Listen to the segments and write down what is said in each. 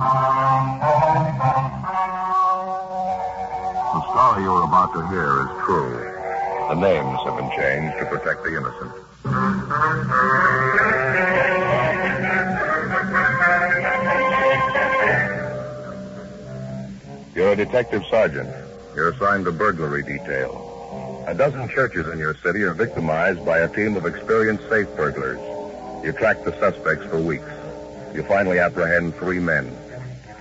The story you're about to hear is true. The names have been changed to protect the innocent. You're a detective sergeant. You're assigned to burglary detail. A dozen churches in your city are victimized by a team of experienced safe burglars. You track the suspects for weeks. You finally apprehend three men.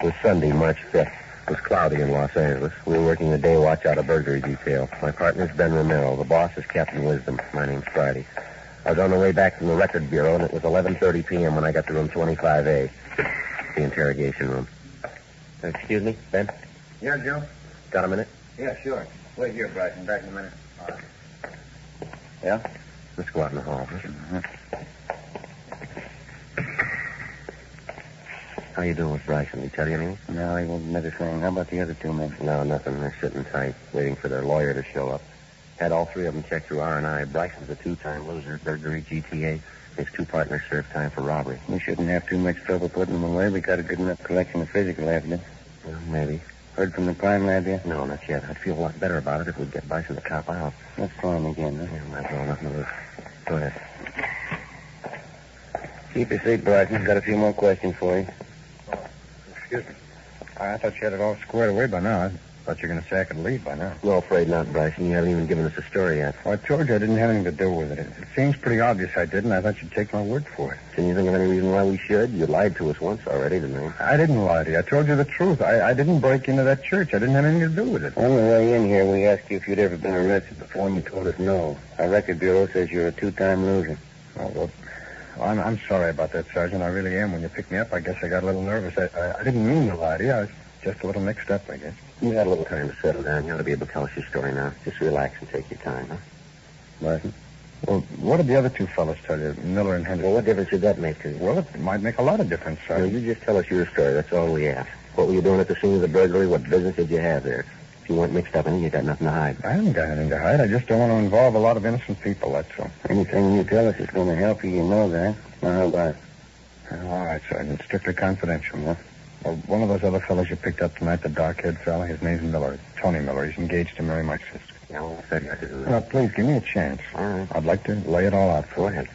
It was Sunday, March 5th. It was cloudy in Los Angeles. We were working the day watch out of burglary detail. My partner's Ben Romero. The boss is Captain Wisdom. My name's Friday. I was on the way back from the record bureau, and it was 11.30 p.m. when I got to room 25A, the interrogation room. Excuse me, Ben? Yeah, Joe? Got a minute? Yeah, sure. Wait here, Bryson. Back in a minute. Yeah? Let's go out in the hall. huh? Mm-hmm. How you doing with Bryson? Did he tell you anything? No, he won't admit a thing. How about the other two men? No, nothing. They're sitting tight, waiting for their lawyer to show up. Had all three of them checked through R&I. Bryson's a two-time loser, burglary, GTA. His two partners served time for robbery. We shouldn't have too much trouble putting them away. We got a good enough collection of physical evidence. Well, maybe. Heard from the crime lab yet? No, not yet. I'd feel a lot better about it if we'd get Bryson to cop out. Let's try him again, huh? Yeah, might as well nothing to lose. Go ahead. Keep your seat, Bryson. Got a few more questions for you. Excuse me. I thought you had it all squared away by now. I thought you were going to say I could leave by now. No, afraid not, Bryson. You haven't even given us a story yet. Well, I told you I didn't have anything to do with it. It, it seems pretty obvious I did, and I thought you'd take my word for it. Can you think of any reason why we should? You lied to us once already, didn't you? I didn't lie to you. I told you the truth. I, I didn't break into that church. I didn't have anything to do with it. On the way in here, we asked you if you'd ever been arrested before, and you told us no. Our record bureau says you're a two-time loser. Oh, well, well, I'm, I'm sorry about that, Sergeant. I really am. When you picked me up, I guess I got a little nervous. I, I, I didn't mean to lie to you. I was just a little mixed up, I guess. You had a little time to settle down. You ought to be able to tell us your story now. Just relax and take your time, huh? Martin? Well, what did the other two fellows tell you, Miller and Henderson? Well, what difference did that make to you? Well, it might make a lot of difference, No, Sergeant. you just tell us your story. That's all we ask. What were you doing at the scene of the burglary? What business did you have there? You weren't mixed up in it, you got nothing to hide. I haven't got anything to hide. I just don't want to involve a lot of innocent people, that's all. Anything you tell us is going to help you, you know that. Now, how about it? Oh, all right, Sergeant. Strictly confidential, huh? Well, one of those other fellows you picked up tonight, the dark-haired fella, his name's Miller. Tony Miller. He's engaged to marry my sister. Yeah, well, I to do Now, please, give me a chance. All right. I'd like to lay it all out for Go you. ahead.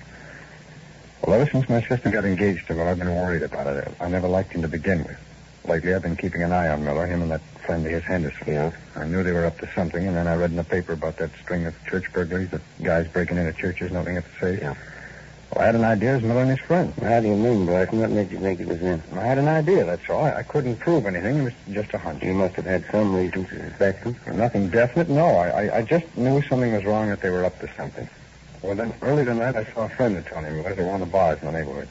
Well, ever since my sister got engaged to Miller, I've been worried about it. I never liked him to begin with. Lately, I've been keeping an eye on Miller, him and that friend of his, Henderson. Yeah? I knew they were up to something, and then I read in the paper about that string of church burglaries, that guys breaking into churches, nothing at the safe. Yeah. Well, I had an idea it was Miller and his friend. How do you mean, Bryson? What made you think it was him? I had an idea, that's all. I, I couldn't prove anything. It was just a hunch. You must have had some reason to suspect him. Nothing definite, no. I, I, I just knew something was wrong, that they were up to something. Well, then, early tonight, I saw a friend of Tony Miller. They were on the bars in the neighborhood.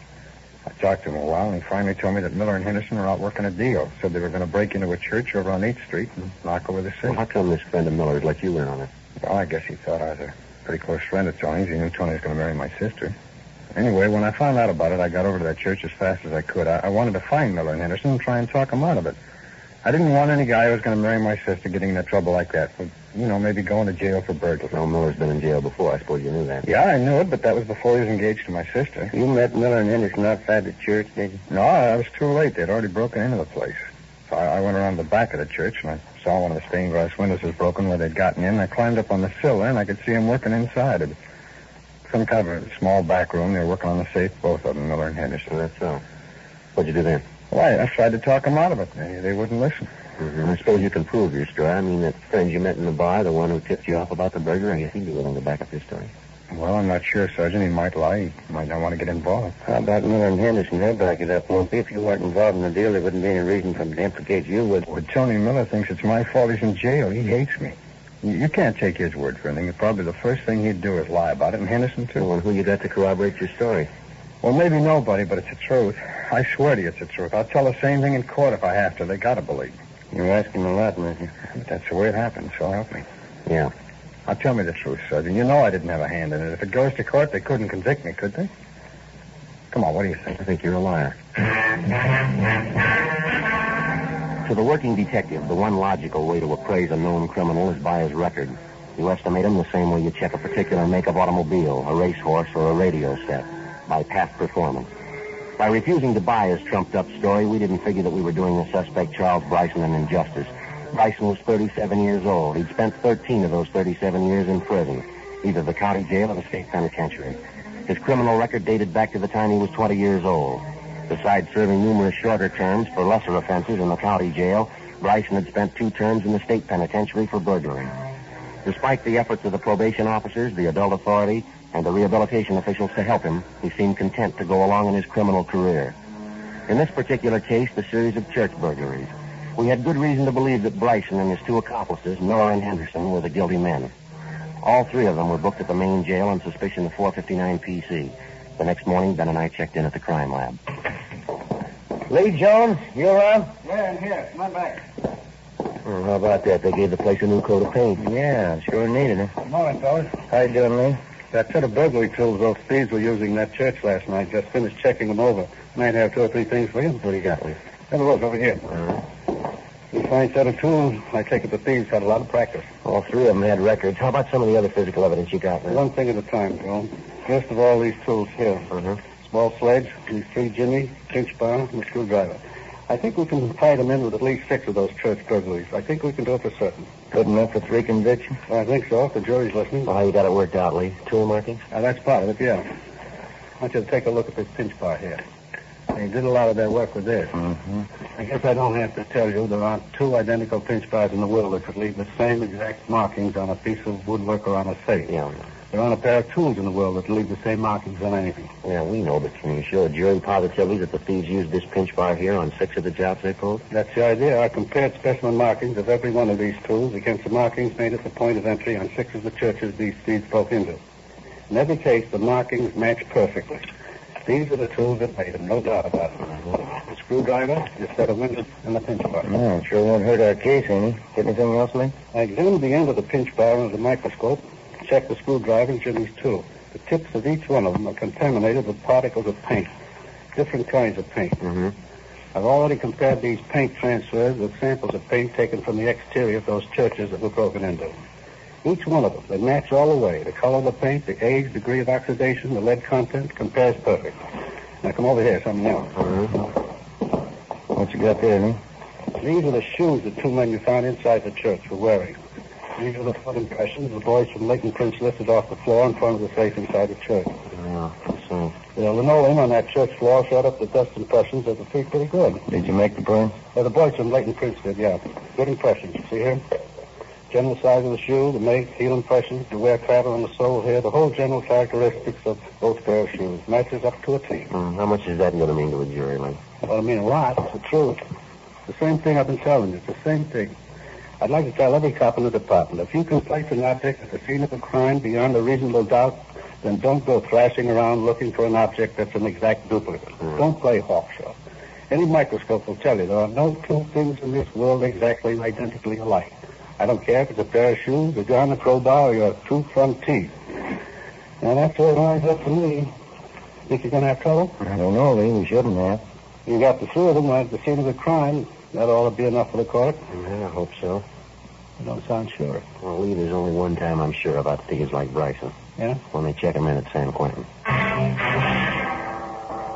I talked to him a while, and he finally told me that Miller and Henderson were out working a deal. Said they were going to break into a church over on 8th Street and knock over the safe. Well, how come this friend of Miller's let you in on it? Well, I guess he thought I was a pretty close friend of Tony's. He knew Tony was going to marry my sister. Anyway, when I found out about it, I got over to that church as fast as I could. I, I wanted to find Miller and Henderson and try and talk them out of it. I didn't want any guy who was going to marry my sister getting into trouble like that. But, you know, maybe going to jail for burglary. No, Miller's been in jail before. I suppose you knew that. Yeah, I knew it, but that was before he was engaged to my sister. You met Miller and Henderson outside the church, did you? No, I was too late. They'd already broken into the place. So I, I went around the back of the church, and I saw one of the stained glass windows was broken where they'd gotten in. I climbed up on the sill there, and I could see them working inside. It some kind of a small back room. They were working on the safe, both of them, Miller and Henderson. That's so. What'd you do then? Well, I, tried to talk them out of it. They, they wouldn't listen. Mm-hmm. I suppose you can prove your story. I mean, that friend you met in the bar, the one who tipped you off about the burger, I guess he'd be willing to back up his story. Well, I'm not sure, Sergeant. He might lie. He might not want to get involved. How about Miller and Henderson? They'll back it up, won't they? If you weren't involved in the deal, there wouldn't be any reason for them to implicate you, would But Tony Miller thinks it's my fault he's in jail. He hates me. You, you can't take his word for anything. Probably the first thing he'd do is lie about it, and Henderson, too. Well, and who you got to corroborate your story? Well, maybe nobody, but it's the truth. I swear to you it's the truth. I'll tell the same thing in court if I have to. They gotta believe me. You're asking a lot, Matthew. But that's the way it happened, so help me. Yeah. Now tell me the truth, Sergeant. You know I didn't have a hand in it. If it goes to court, they couldn't convict me, could they? Come on, what do you think? I think you're a liar. To the working detective, the one logical way to appraise a known criminal is by his record. You estimate him the same way you check a particular make of automobile, a racehorse, or a radio set, by past performance. By refusing to buy his trumped-up story, we didn't figure that we were doing the suspect Charles Bryson an injustice. Bryson was 37 years old. He'd spent 13 of those 37 years in prison, either the county jail or the state penitentiary. His criminal record dated back to the time he was 20 years old. Besides serving numerous shorter terms for lesser offenses in the county jail, Bryson had spent two terms in the state penitentiary for burglary. Despite the efforts of the probation officers, the adult authority, and the rehabilitation officials to help him, he seemed content to go along in his criminal career. In this particular case, the series of church burglaries, we had good reason to believe that Bryson and his two accomplices, Miller and Henderson, were the guilty men. All three of them were booked at the main jail on suspicion of 459 PC. The next morning, Ben and I checked in at the crime lab. Lee Jones, you around? Yeah, I'm here. Come on back. Oh, how about that? They gave the place a new coat of paint. Yeah, sure needed it. Good morning, fellas. How you doing, Lee? That set of burglary tools those thieves were using in that church last night. Just finished checking them over. Might have two or three things for you. What do you got, Lee? Have a look over here. Uh-huh. You fine set of tools. I take it the thieves had a lot of practice. All three of them had records. How about some of the other physical evidence you got, Lee? One thing at a time, Joe. First of all, these tools here. Uh-huh. Small sledge, these three jimmy, pinch bar, and a screwdriver. I think we can tie them in with at least six of those church burglaries. I think we can do it for certain. Good enough for three convictions? I think so, if the jury's listening. Well, how you got it worked out, Lee? Tool markings? Now, that's part of it, yeah. I want you to take a look at this pinch bar here. They did a lot of their work with this. Mm-hmm. I guess I don't have to tell you there aren't two identical pinch bars in the world that could leave the same exact markings on a piece of woodwork or on a safe. Yeah. There aren't a pair of tools in the world that leave the same markings on anything. Yeah, we know, but can you show a jury positively that the thieves used this pinch bar here on six of the jobs they pulled? That's the idea. I compared specimen markings of every one of these tools against the markings made at the point of entry on six of the churches these thieves broke into. In every case, the markings match perfectly. These are the tools that made them, no doubt about it. The screwdriver, the set of windows, and the pinch bar. No, it sure won't hurt our case, any. Get anything else, Lee? I examined the end of the pinch bar under the microscope, checked the screwdriver and jimmies too. The tips of each one of them are contaminated with particles of paint, different kinds of paint. Mm-hmm. I've already compared these paint transfers with samples of paint taken from the exterior of those churches that were broken into. Each one of them, they match all the way. The color of the paint, the age, degree of oxidation, the lead content, compares perfect. Now come over here, something else. What you got there, Lee? These are the shoes the two men you found inside the church were wearing. These are the foot impressions the boys from latent prints lifted off the floor in front of the safe inside the church. Yeah, so. The linoleum on that church floor showed up the dust impressions of the feet pretty good. Did you make the prints? Yeah, the boys from latent prints did, yeah. Good impressions. See here? General size of the shoe, the make, heel impressions, the wear pattern on the sole here, the whole general characteristics of both pair of shoes. Matches up to a T. Mm, how much is that going to mean to a jury, Lee? Well, I mean a lot. It's the truth. The same thing I've been telling you. It's the same thing. I'd like to tell every cop in the department, if you can place an object at the scene of a crime beyond a reasonable doubt, then don't go thrashing around looking for an object that's an exact duplicate. Don't play hawkshaw. Any microscope will tell you there are no two things in this world exactly and identically alike. I don't care if it's a pair of shoes, a gun, a crowbar, or your two front teeth. And that's it lines up for me. Think you're going to have trouble? I don't know, Lee. We shouldn't have. You got the three of them right at the scene of the crime. That ought to be enough for the court. Yeah, I hope so. You don't sound sure. Well, Lee, there's only one time I'm sure about figures like Bryson. Yeah? When they check him in at San Quentin.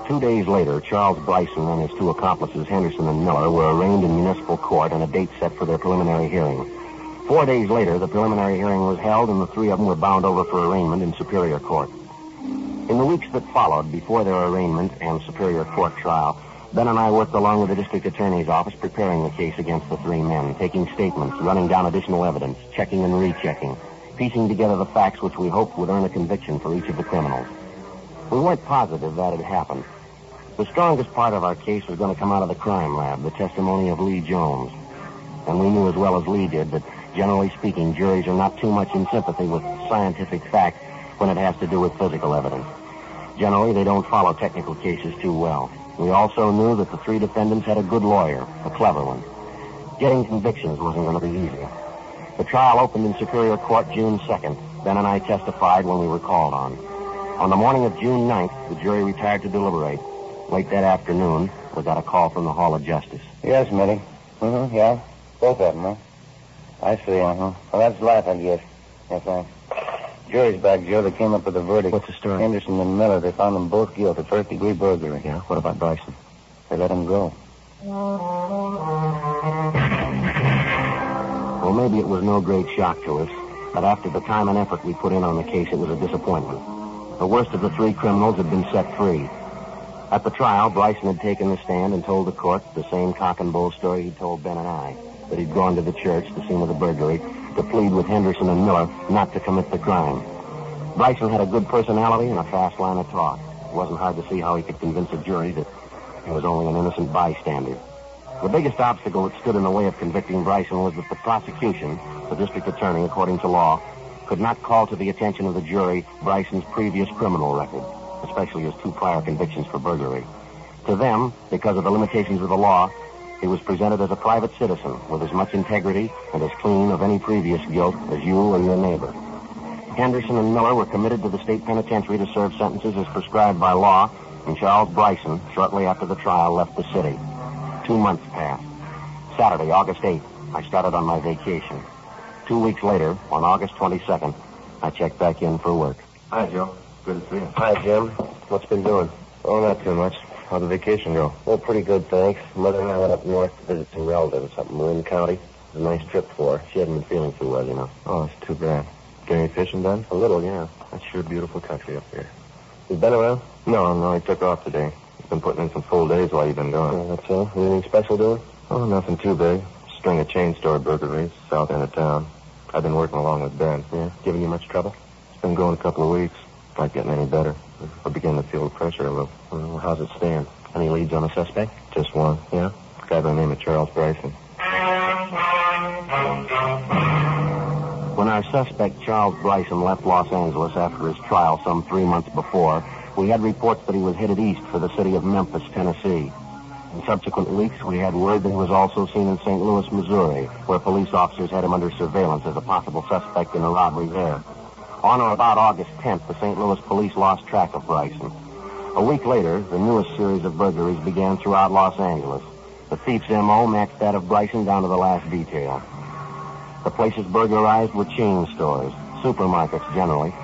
Two days later, Charles Bryson and his two accomplices, Henderson and Miller, were arraigned in municipal court and a date set for their preliminary hearing. Four days later, the preliminary hearing was held and the three of them were bound over for arraignment in Superior Court. In the weeks that followed, before their arraignment and Superior Court trial, Ben and I worked along with the district attorney's office preparing the case against the three men, taking statements, running down additional evidence, checking and rechecking, piecing together the facts which we hoped would earn a conviction for each of the criminals. We weren't positive that had happened. The strongest part of our case was going to come out of the crime lab, the testimony of Lee Jones. And we knew as well as Lee did that, generally speaking, juries are not too much in sympathy with scientific fact when it has to do with physical evidence. Generally, they don't follow technical cases too well. We also knew that the three defendants had a good lawyer, a clever one. Getting convictions wasn't going to be easy. The trial opened in Superior Court June 2nd. Ben and I testified when we were called on. On the morning of June 9th, the jury retired to deliberate. Late that afternoon, we got a call from the Hall of Justice. Yes, Mitty. Mm-hmm, yeah. Both of them, huh? I see, uh-huh. Well, that's life, I guess. Yes, thanks. Jury's back, Joe. They came up with a verdict. What's the story? Anderson and Miller, they found them both guilty of first-degree burglary. Yeah, what about Bryson? They let him go. Well, maybe it was no great shock to us, but after the time and effort we put in on the case, it was a disappointment. The worst of the three criminals had been set free. At the trial, Bryson had taken the stand and told the court the same cock and bull story he'd told Ben and I, that he'd gone to the church, the scene of the burglary, to plead with Henderson and Miller not to commit the crime. Bryson had a good personality and a fast line of talk. It wasn't hard to see how he could convince a jury that he was only an innocent bystander. The biggest obstacle that stood in the way of convicting Bryson was that the prosecution, the district attorney, according to law, could not call to the attention of the jury Bryson's previous criminal record, especially his two prior convictions for burglary. To them, because of the limitations of the law, he was presented as a private citizen with as much integrity and as clean of any previous guilt as you or your neighbor. Henderson and Miller were committed to the state penitentiary to serve sentences as prescribed by law, and Charles Bryson, shortly after the trial, left the city. Two months passed. Saturday, August 8th, I started on my vacation. Two weeks later, on August 22nd, I checked back in for work. Hi, Joe. Good to see you. Hi, Jim. What's been doing? Oh, not too much. How'd the vacation go? Well, pretty good, thanks. Mother and I went up north to visit some relatives up in Marin County. It was a nice trip for her. She hadn't been feeling too well, you know. Oh, it's too bad. Get any fishing done? A little, yeah. That's sure beautiful country up here. You been around? No, no, he took off today. He's been putting in some full days while you've been gone. Oh, that's all. Anything special doing? Oh, nothing too big. String of chain store burglaries, south end of town. I've been working along with Ben. Yeah. Giving you much trouble? It's been going a couple of weeks. Not getting any better. I begin to feel the pressure a little. Well, how's it stand? Any leads on a suspect? Just one. Yeah? A Guy by the name of Charles Bryson. When our suspect, Charles Bryson, left Los Angeles after his trial some three months before, we had reports that he was headed east for the city of Memphis, Tennessee. In subsequent weeks, we had word that he was also seen in St. Louis, Missouri, where police officers had him under surveillance as a possible suspect in a robbery there. On or about August 10th, the St. Louis police lost track of Bryson. A week later, the newest series of burglaries began throughout Los Angeles. The thief's M.O. matched that of Bryson down to the last detail. The places burglarized were chain stores, supermarkets generally.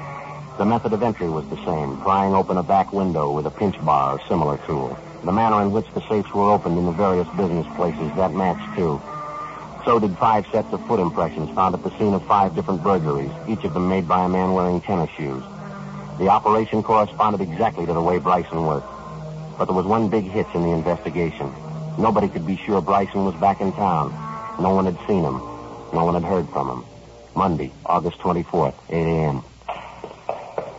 The method of entry was the same, prying open a back window with a pinch bar or similar tool. The manner in which the safes were opened in the various business places, that matched too. So did five sets of foot impressions found at the scene of five different burglaries, each of them made by a man wearing tennis shoes. The operation corresponded exactly to the way Bryson worked. But there was one big hitch in the investigation. Nobody could be sure Bryson was back in town. No one had seen him. No one had heard from him. Monday, August 24th, 8 a.m.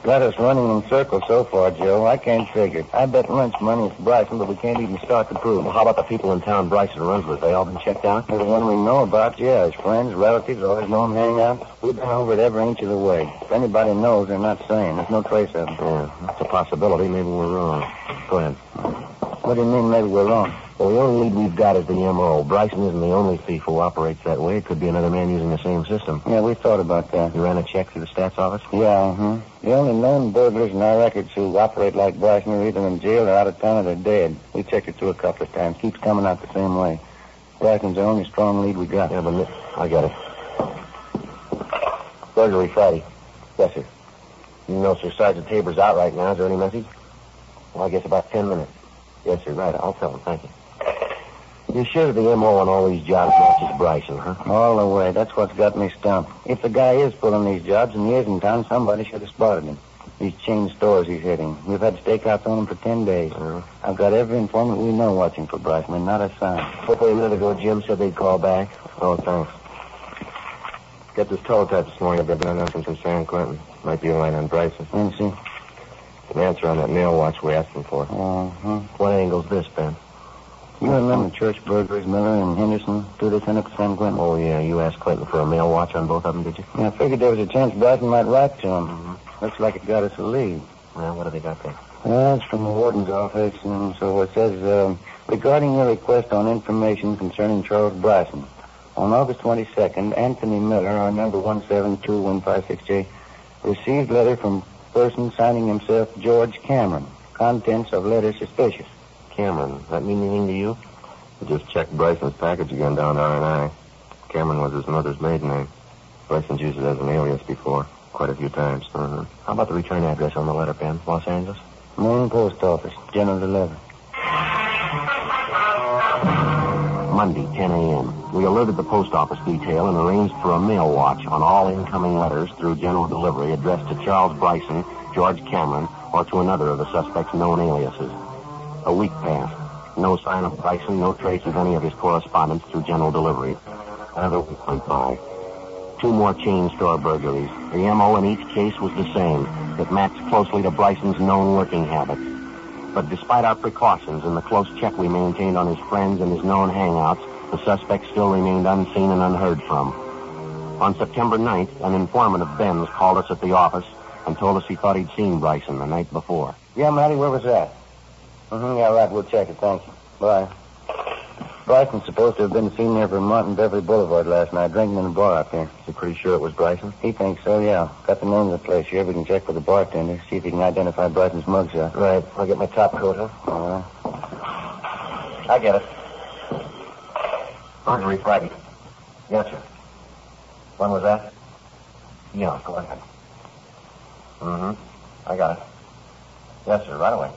Got us running in circles so far, Joe. I can't figure it. I bet lunch money is Bryson, but we can't even start to prove Well, how about the people in town Bryson runs with? They all been checked out? The one we know about, yeah, his friends, relatives, always know him hanging out. We've been over it every inch of the way. If anybody knows, they're not saying. There's no trace of him. Yeah, that's a possibility. Maybe we're wrong. Go ahead. What do you mean maybe we're wrong? Well, the only lead we've got is the M.O. Bryson isn't the only thief who operates that way. It could be another man using the same system. Yeah, we thought about that. You ran a check through the stats office? Yeah, uh-huh. The only known burglars in our records who operate like Bryson are either in jail or out of town or they're dead. We checked it through a couple of times. Keeps coming out the same way. Bryson's the only strong lead we got. Yeah, but I got it. Burglary Friday. Yes, sir. You know, Sir Sergeant Tabor's out right now. Is there any message? Well, I guess about ten minutes. Yes, sir. Right. I'll tell him. Thank you. You're sure the M.O. on all these jobs matches Bryson, huh? All the way. That's what's got me stumped. If the guy is pulling these jobs and he is in town, somebody should have spotted him. These chain stores he's hitting. We've had stakeouts on him for ten days. Uh-huh. I've got every informant we know watching for Bryson, and not a sign. Hopefully a minute ago, Jim said they'd call back. Oh, thanks. Get this teletype this morning. I've been announcing from San Quentin. Might be a line on Bryson. Let me see. An answer on that mail watch we asked him for. Uh-huh. What angle's this, Ben? You remember church burglaries, Miller and Henderson, two lieutenant for San Quentin? Oh, yeah. You asked Clayton for a mail watch on both of them, did you? Yeah, I figured there was a chance Bryson might write to him. Looks like it got us a lead. Well, what have they got there? Well, it's from the warden's office, and so it says, um, regarding your request on information concerning Charles Bryson, on August 22nd, Anthony Miller, our number 172156J, received letter from person signing himself George Cameron. Contents of letter suspicious. Cameron. That mean anything to you? I just checked Bryson's package again down to R&I. Cameron was his mother's maiden name. Bryson's used it as an alias before, quite a few times. Uh-huh. How about the return address on the letter, Ben? Los Angeles? Main post office, General 11. Monday, 10 a.m. We alerted the post office detail and arranged for a mail watch on all incoming letters through general delivery addressed to Charles Bryson, George Cameron, or to another of the suspect's known aliases. A week passed. No sign of Bryson, no trace of any of his correspondence through general delivery. Another week went by. Two more chain store burglaries. The M.O. in each case was the same. It matched closely to Bryson's known working habits. But despite our precautions and the close check we maintained on his friends and his known hangouts, the suspect still remained unseen and unheard from. On September 9th, an informant of Ben's called us at the office and told us he thought he'd seen Bryson the night before. Yeah, Matty, where was that? Mm-hmm, yeah, right, we'll check it, thanks. Bye. Bryson's supposed to have been seen there Vermont and Beverly Boulevard last night, drinking in a bar up You're pretty sure it was Bryson? He thinks so, yeah. Got the name of the place here. We can check with the bartender, see if he can identify Bryson's mugshot. Right. I'll get my top coat, huh? All right. I get it. Burglary Friday. Yes, sir. When was that? Yeah, go ahead. Mm-hmm. I got it. Yes, sir, right away.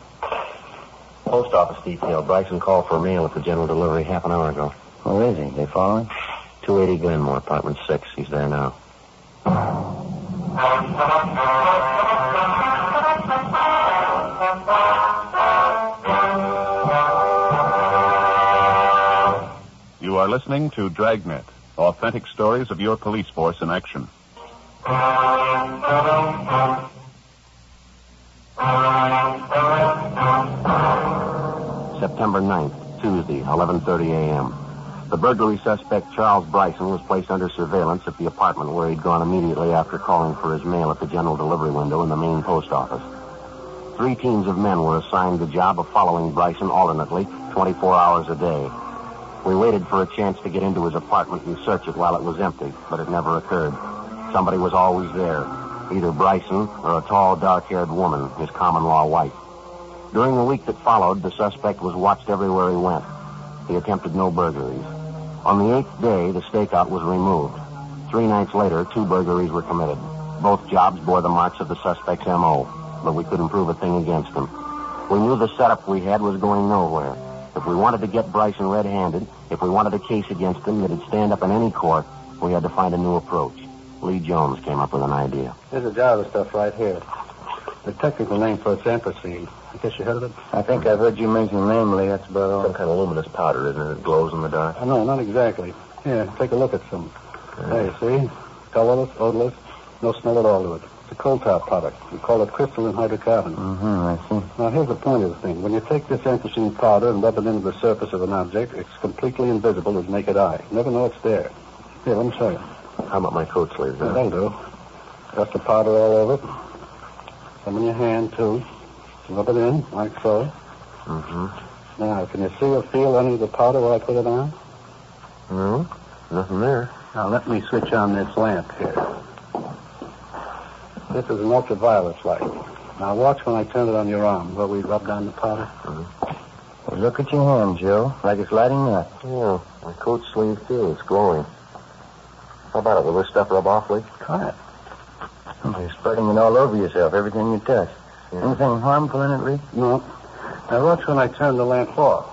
Post office detail. Bryson called for a mail at the general delivery half an hour ago. Where is he? They following? 280 Glenmore, apartment 6. He's there now. You are listening to Dragnet, authentic stories of your police force in action. September 9th, Tuesday, 11.30 a.m. The burglary suspect, Charles Bryson, was placed under surveillance at the apartment where he'd gone immediately after calling for his mail at the general delivery window in the main post office. Three teams of men were assigned the job of following Bryson alternately, 24 hours a day. We waited for a chance to get into his apartment and search it while it was empty, but it never occurred. Somebody was always there, either Bryson or a tall, dark-haired woman, his common-law wife. During the week that followed, the suspect was watched everywhere he went. He attempted no burglaries. On the eighth day, the stakeout was removed. Three nights later, two burglaries were committed. Both jobs bore the marks of the suspect's M.O., but we couldn't prove a thing against him. We knew the setup we had was going nowhere. If we wanted to get Bryson red-handed, if we wanted a case against him that'd stand up in any court, we had to find a new approach. Lee Jones came up with an idea. There's a jar of stuff right here. The technical name for it's anthracene. I guess you heard of it? I think I've heard you mention the name, That's about all. Some kind of luminous powder, isn't it? It glows in the dark. Uh, no, not exactly. Here, take a look at some. There, you see? Colorless, odorless, no smell at all to it. It's a coal tar product. We call it crystalline hydrocarbon. Mm-hmm, I see. Now, here's the point of the thing. When you take this anthracene powder and rub it into the surface of an object, it's completely invisible to the naked eye. You never know it's there. Here, let me show you. How about my coat sleeves? Yeah, huh? that'll do. Dust the powder all over. Some in your hand, too. Rub it in, like so. Mm-hmm. Now, can you see or feel any of the powder where I put it on? No, nothing there. Now, let me switch on this lamp here. This is an ultraviolet light. Now, watch when I turn it on your arm where we rubbed on the powder. Well, look at your hand, Joe. Like it's lighting up. Yeah, my coat sleeve, too. It's glowing. How about it? Will this stuff rub off, Lee? Try it. You're spreading it all over yourself, everything you touch. Anything harmful in it, Lee? No. Now, watch when I turn the lamp off.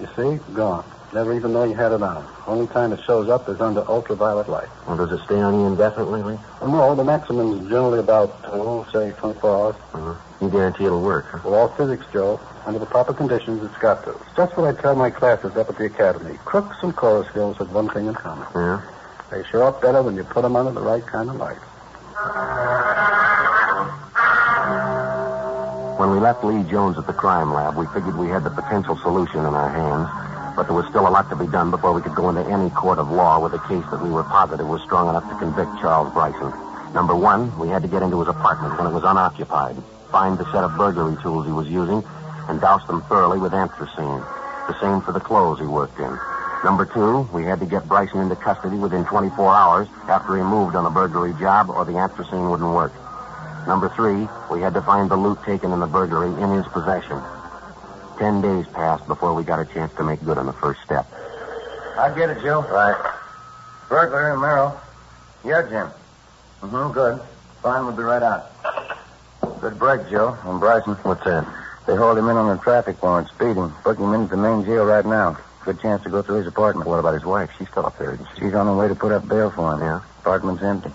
You see? Gone. Never even know you had it on. Only time it shows up is under ultraviolet light. Well, does it stay on you indefinitely, Lee? No, the maximum is generally about, oh, say, 24 hours. Uh-huh. You guarantee it'll work, huh? Well, all physics, Joe. Under the proper conditions, it's got to. It's just what I tell my classes up at the academy. Crooks and chorus girls have one thing in common. Yeah? They show up better when you put them under the right kind of light. When we left Lee Jones at the crime lab, we figured we had the potential solution in our hands, but there was still a lot to be done before we could go into any court of law with a case that we were positive was strong enough to convict Charles Bryson. Number one, we had to get into his apartment when it was unoccupied, find the set of burglary tools he was using, and douse them thoroughly with anthracene. The same for the clothes he worked in. Number two, we had to get Bryson into custody within 24 hours after he moved on a burglary job or the anthracene wouldn't work. Number three, we had to find the loot taken in the burglary in his possession. Ten days passed before we got a chance to make good on the first step. I get it, Joe. Right. Burglar and Merrill. Yeah, Jim. Mm-hmm, good. Fine, we'll be right out. Good break, Joe. And Bryson. What's that? They hauled him in on a traffic warrant, speeding. Booking him into the main jail right now. Good chance to go through his apartment. What about his wife? She's still up there, isn't she? She's on her way to put up bail for him. Yeah. Apartment's empty.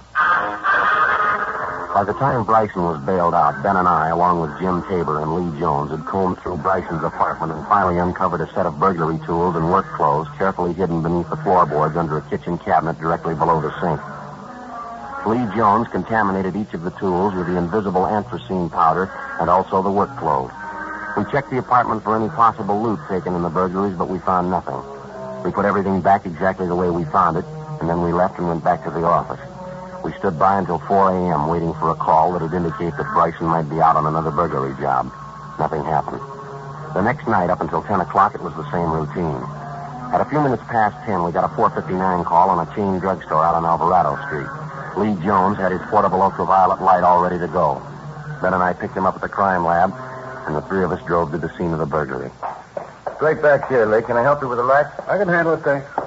By the time Bryson was bailed out, Ben and I, along with Jim Tabor and Lee Jones, had combed through Bryson's apartment and finally uncovered a set of burglary tools and work clothes carefully hidden beneath the floorboards under a kitchen cabinet directly below the sink. Lee Jones contaminated each of the tools with the invisible anthracene powder and also the work clothes. We checked the apartment for any possible loot taken in the burglaries, but we found nothing. We put everything back exactly the way we found it, and then we left and went back to the office. We stood by until 4 a.m. waiting for a call that would indicate that Bryson might be out on another burglary job. Nothing happened. The next night, up until 10 o'clock, it was the same routine. At a few minutes past 10, we got a 459 call on a chain drugstore out on Alvarado Street. Lee Jones had his portable ultraviolet light all ready to go. Ben and I picked him up at the crime lab, and the three of us drove to the scene of the burglary. Straight back here, Lee. Can I help you with the light? I can handle it, thanks.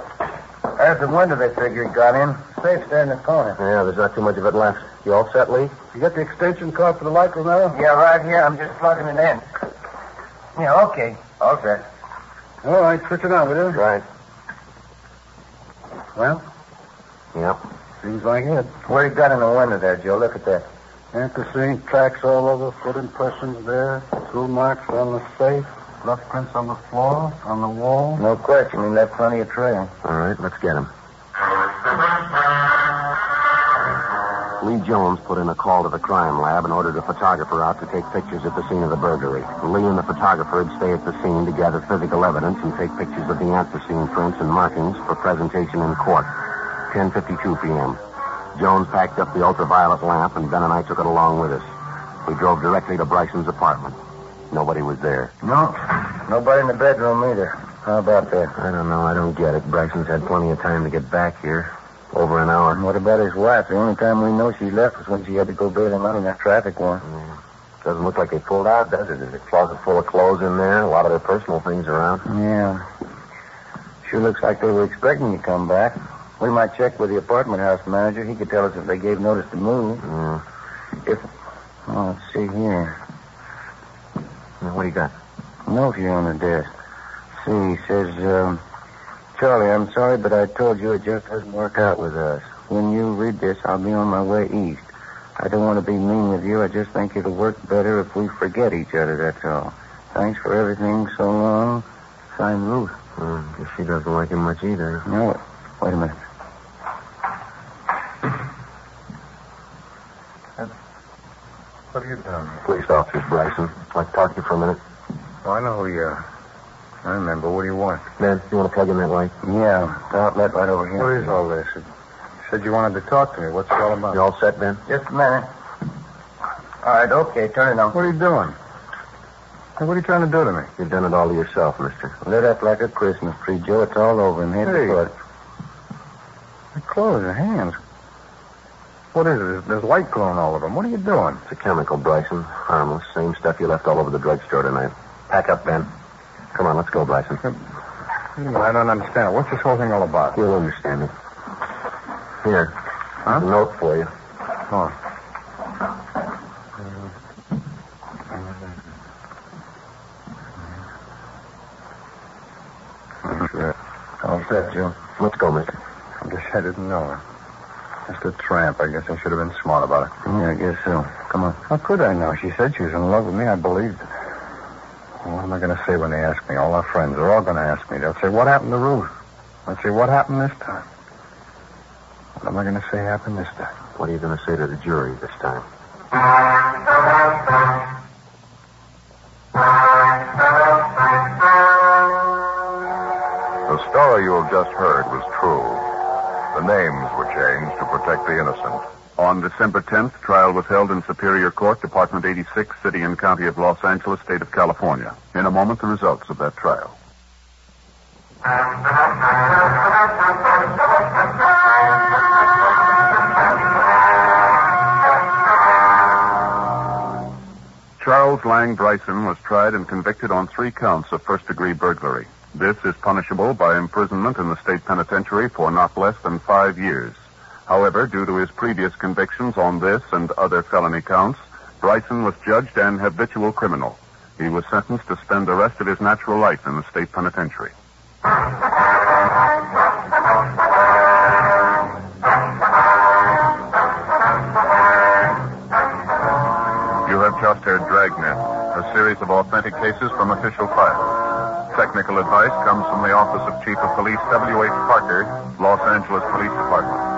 There's the window they figure he got in. Safe there in the corner. Yeah, there's not too much of it left. You all set, Lee? You got the extension cord for the light, Romero? Yeah, right here. I'm just plugging it in. Yeah, okay. All set. All right, switch it on, will you? Right. Well, Yep. seems like it. What do you got in the window there, Joe? Look at that. Anthracene tracks all over, foot impressions there, tool marks on the safe, rough prints on the floor, on the wall. No question. He left plenty of trail. All right, let's get him. Lee Jones put in a call to the crime lab and ordered a photographer out to take pictures at the scene of the burglary. Lee and the photographer would stay at the scene to gather physical evidence and take pictures of the anthracene prints and markings for presentation in court. 10.52 p.m. Jones packed up the ultraviolet lamp, and Ben and I took it along with us. We drove directly to Bryson's apartment. Nobody was there. No. Nobody in the bedroom either. How about that? I don't know. I don't get it. Bryson's had plenty of time to get back here. Over an hour. And what about his wife? The only time we know she left was when she had to go bail him out on that traffic warrant. Doesn't look like they pulled out, does it? There's a closet full of clothes in there, a lot of their personal things around. Yeah. Sure looks like they were expecting you to come back. We might check with the apartment house manager. He could tell us if they gave notice to move. Mm. If. Oh, let's see here. Now, What do you got? Note here on the desk. See, he says, um, Charlie, I'm sorry, but I told you it just doesn't work out with us. When you read this, I'll be on my way east. I don't want to be mean with you. I just think it'll work better if we forget each other, that's all. Thanks for everything so long. Signed Ruth. Mm, guess she doesn't like him much either. No, wait a minute. What have you done? Police officers, Bryson. I'd like to talk to you for a minute. Oh, I know who you are. I remember. What do you want? Ben, you want to plug in that light? Yeah, the outlet right over here. What is all this? You said you wanted to talk to me. What's it all about? You all set, Ben? Just a minute. All right, okay, turn it on. What are you doing? Hey, what are you trying to do to me? You've done it all to yourself, mister. Lit up like a Christmas tree, Joe. It's all over him, head Hey. to foot. My clothes, your hands. What is it? There's, light glowing all over them. What are you doing? It's a chemical, Bryson. Harmless. Same stuff you left all over the drugstore tonight. Pack up, Ben. Come on, let's go, Bryson. I don't understand. What's this whole thing all about? You'll understand it. Here. Huh? A note for you. Oh. Sure. All set, Joe. Let's go, mister. I guess I didn't know. Just a tramp. I guess I should have been smart about it. Yeah, I guess so. Come on. How could I know? She said she was in love with me. I believed it. Well, what am I going to say when they ask me? All our friends, they're all going to ask me. They'll say, what happened to Ruth? I'll say, what happened this time? What am I going to say happened this time? What are you going to say to the jury this time? The story you have just heard was true. The names were changed to protect the innocent. On December 10th, trial was held in Superior Court, Department 86, City and County of Los Angeles, State of California. In a moment, the results of that trial. Charles Lang Bryson was tried and convicted on three counts of first degree burglary. This is punishable by imprisonment in the state penitentiary for not less than five years. However, due to his previous convictions on this and other felony counts, Bryson was judged an habitual criminal. He was sentenced to spend the rest of his natural life in the state penitentiary. You have just heard Dragnet, a series of authentic cases from official files. Technical advice comes from the Office of Chief of Police W.H. Parker, Los Angeles Police Department.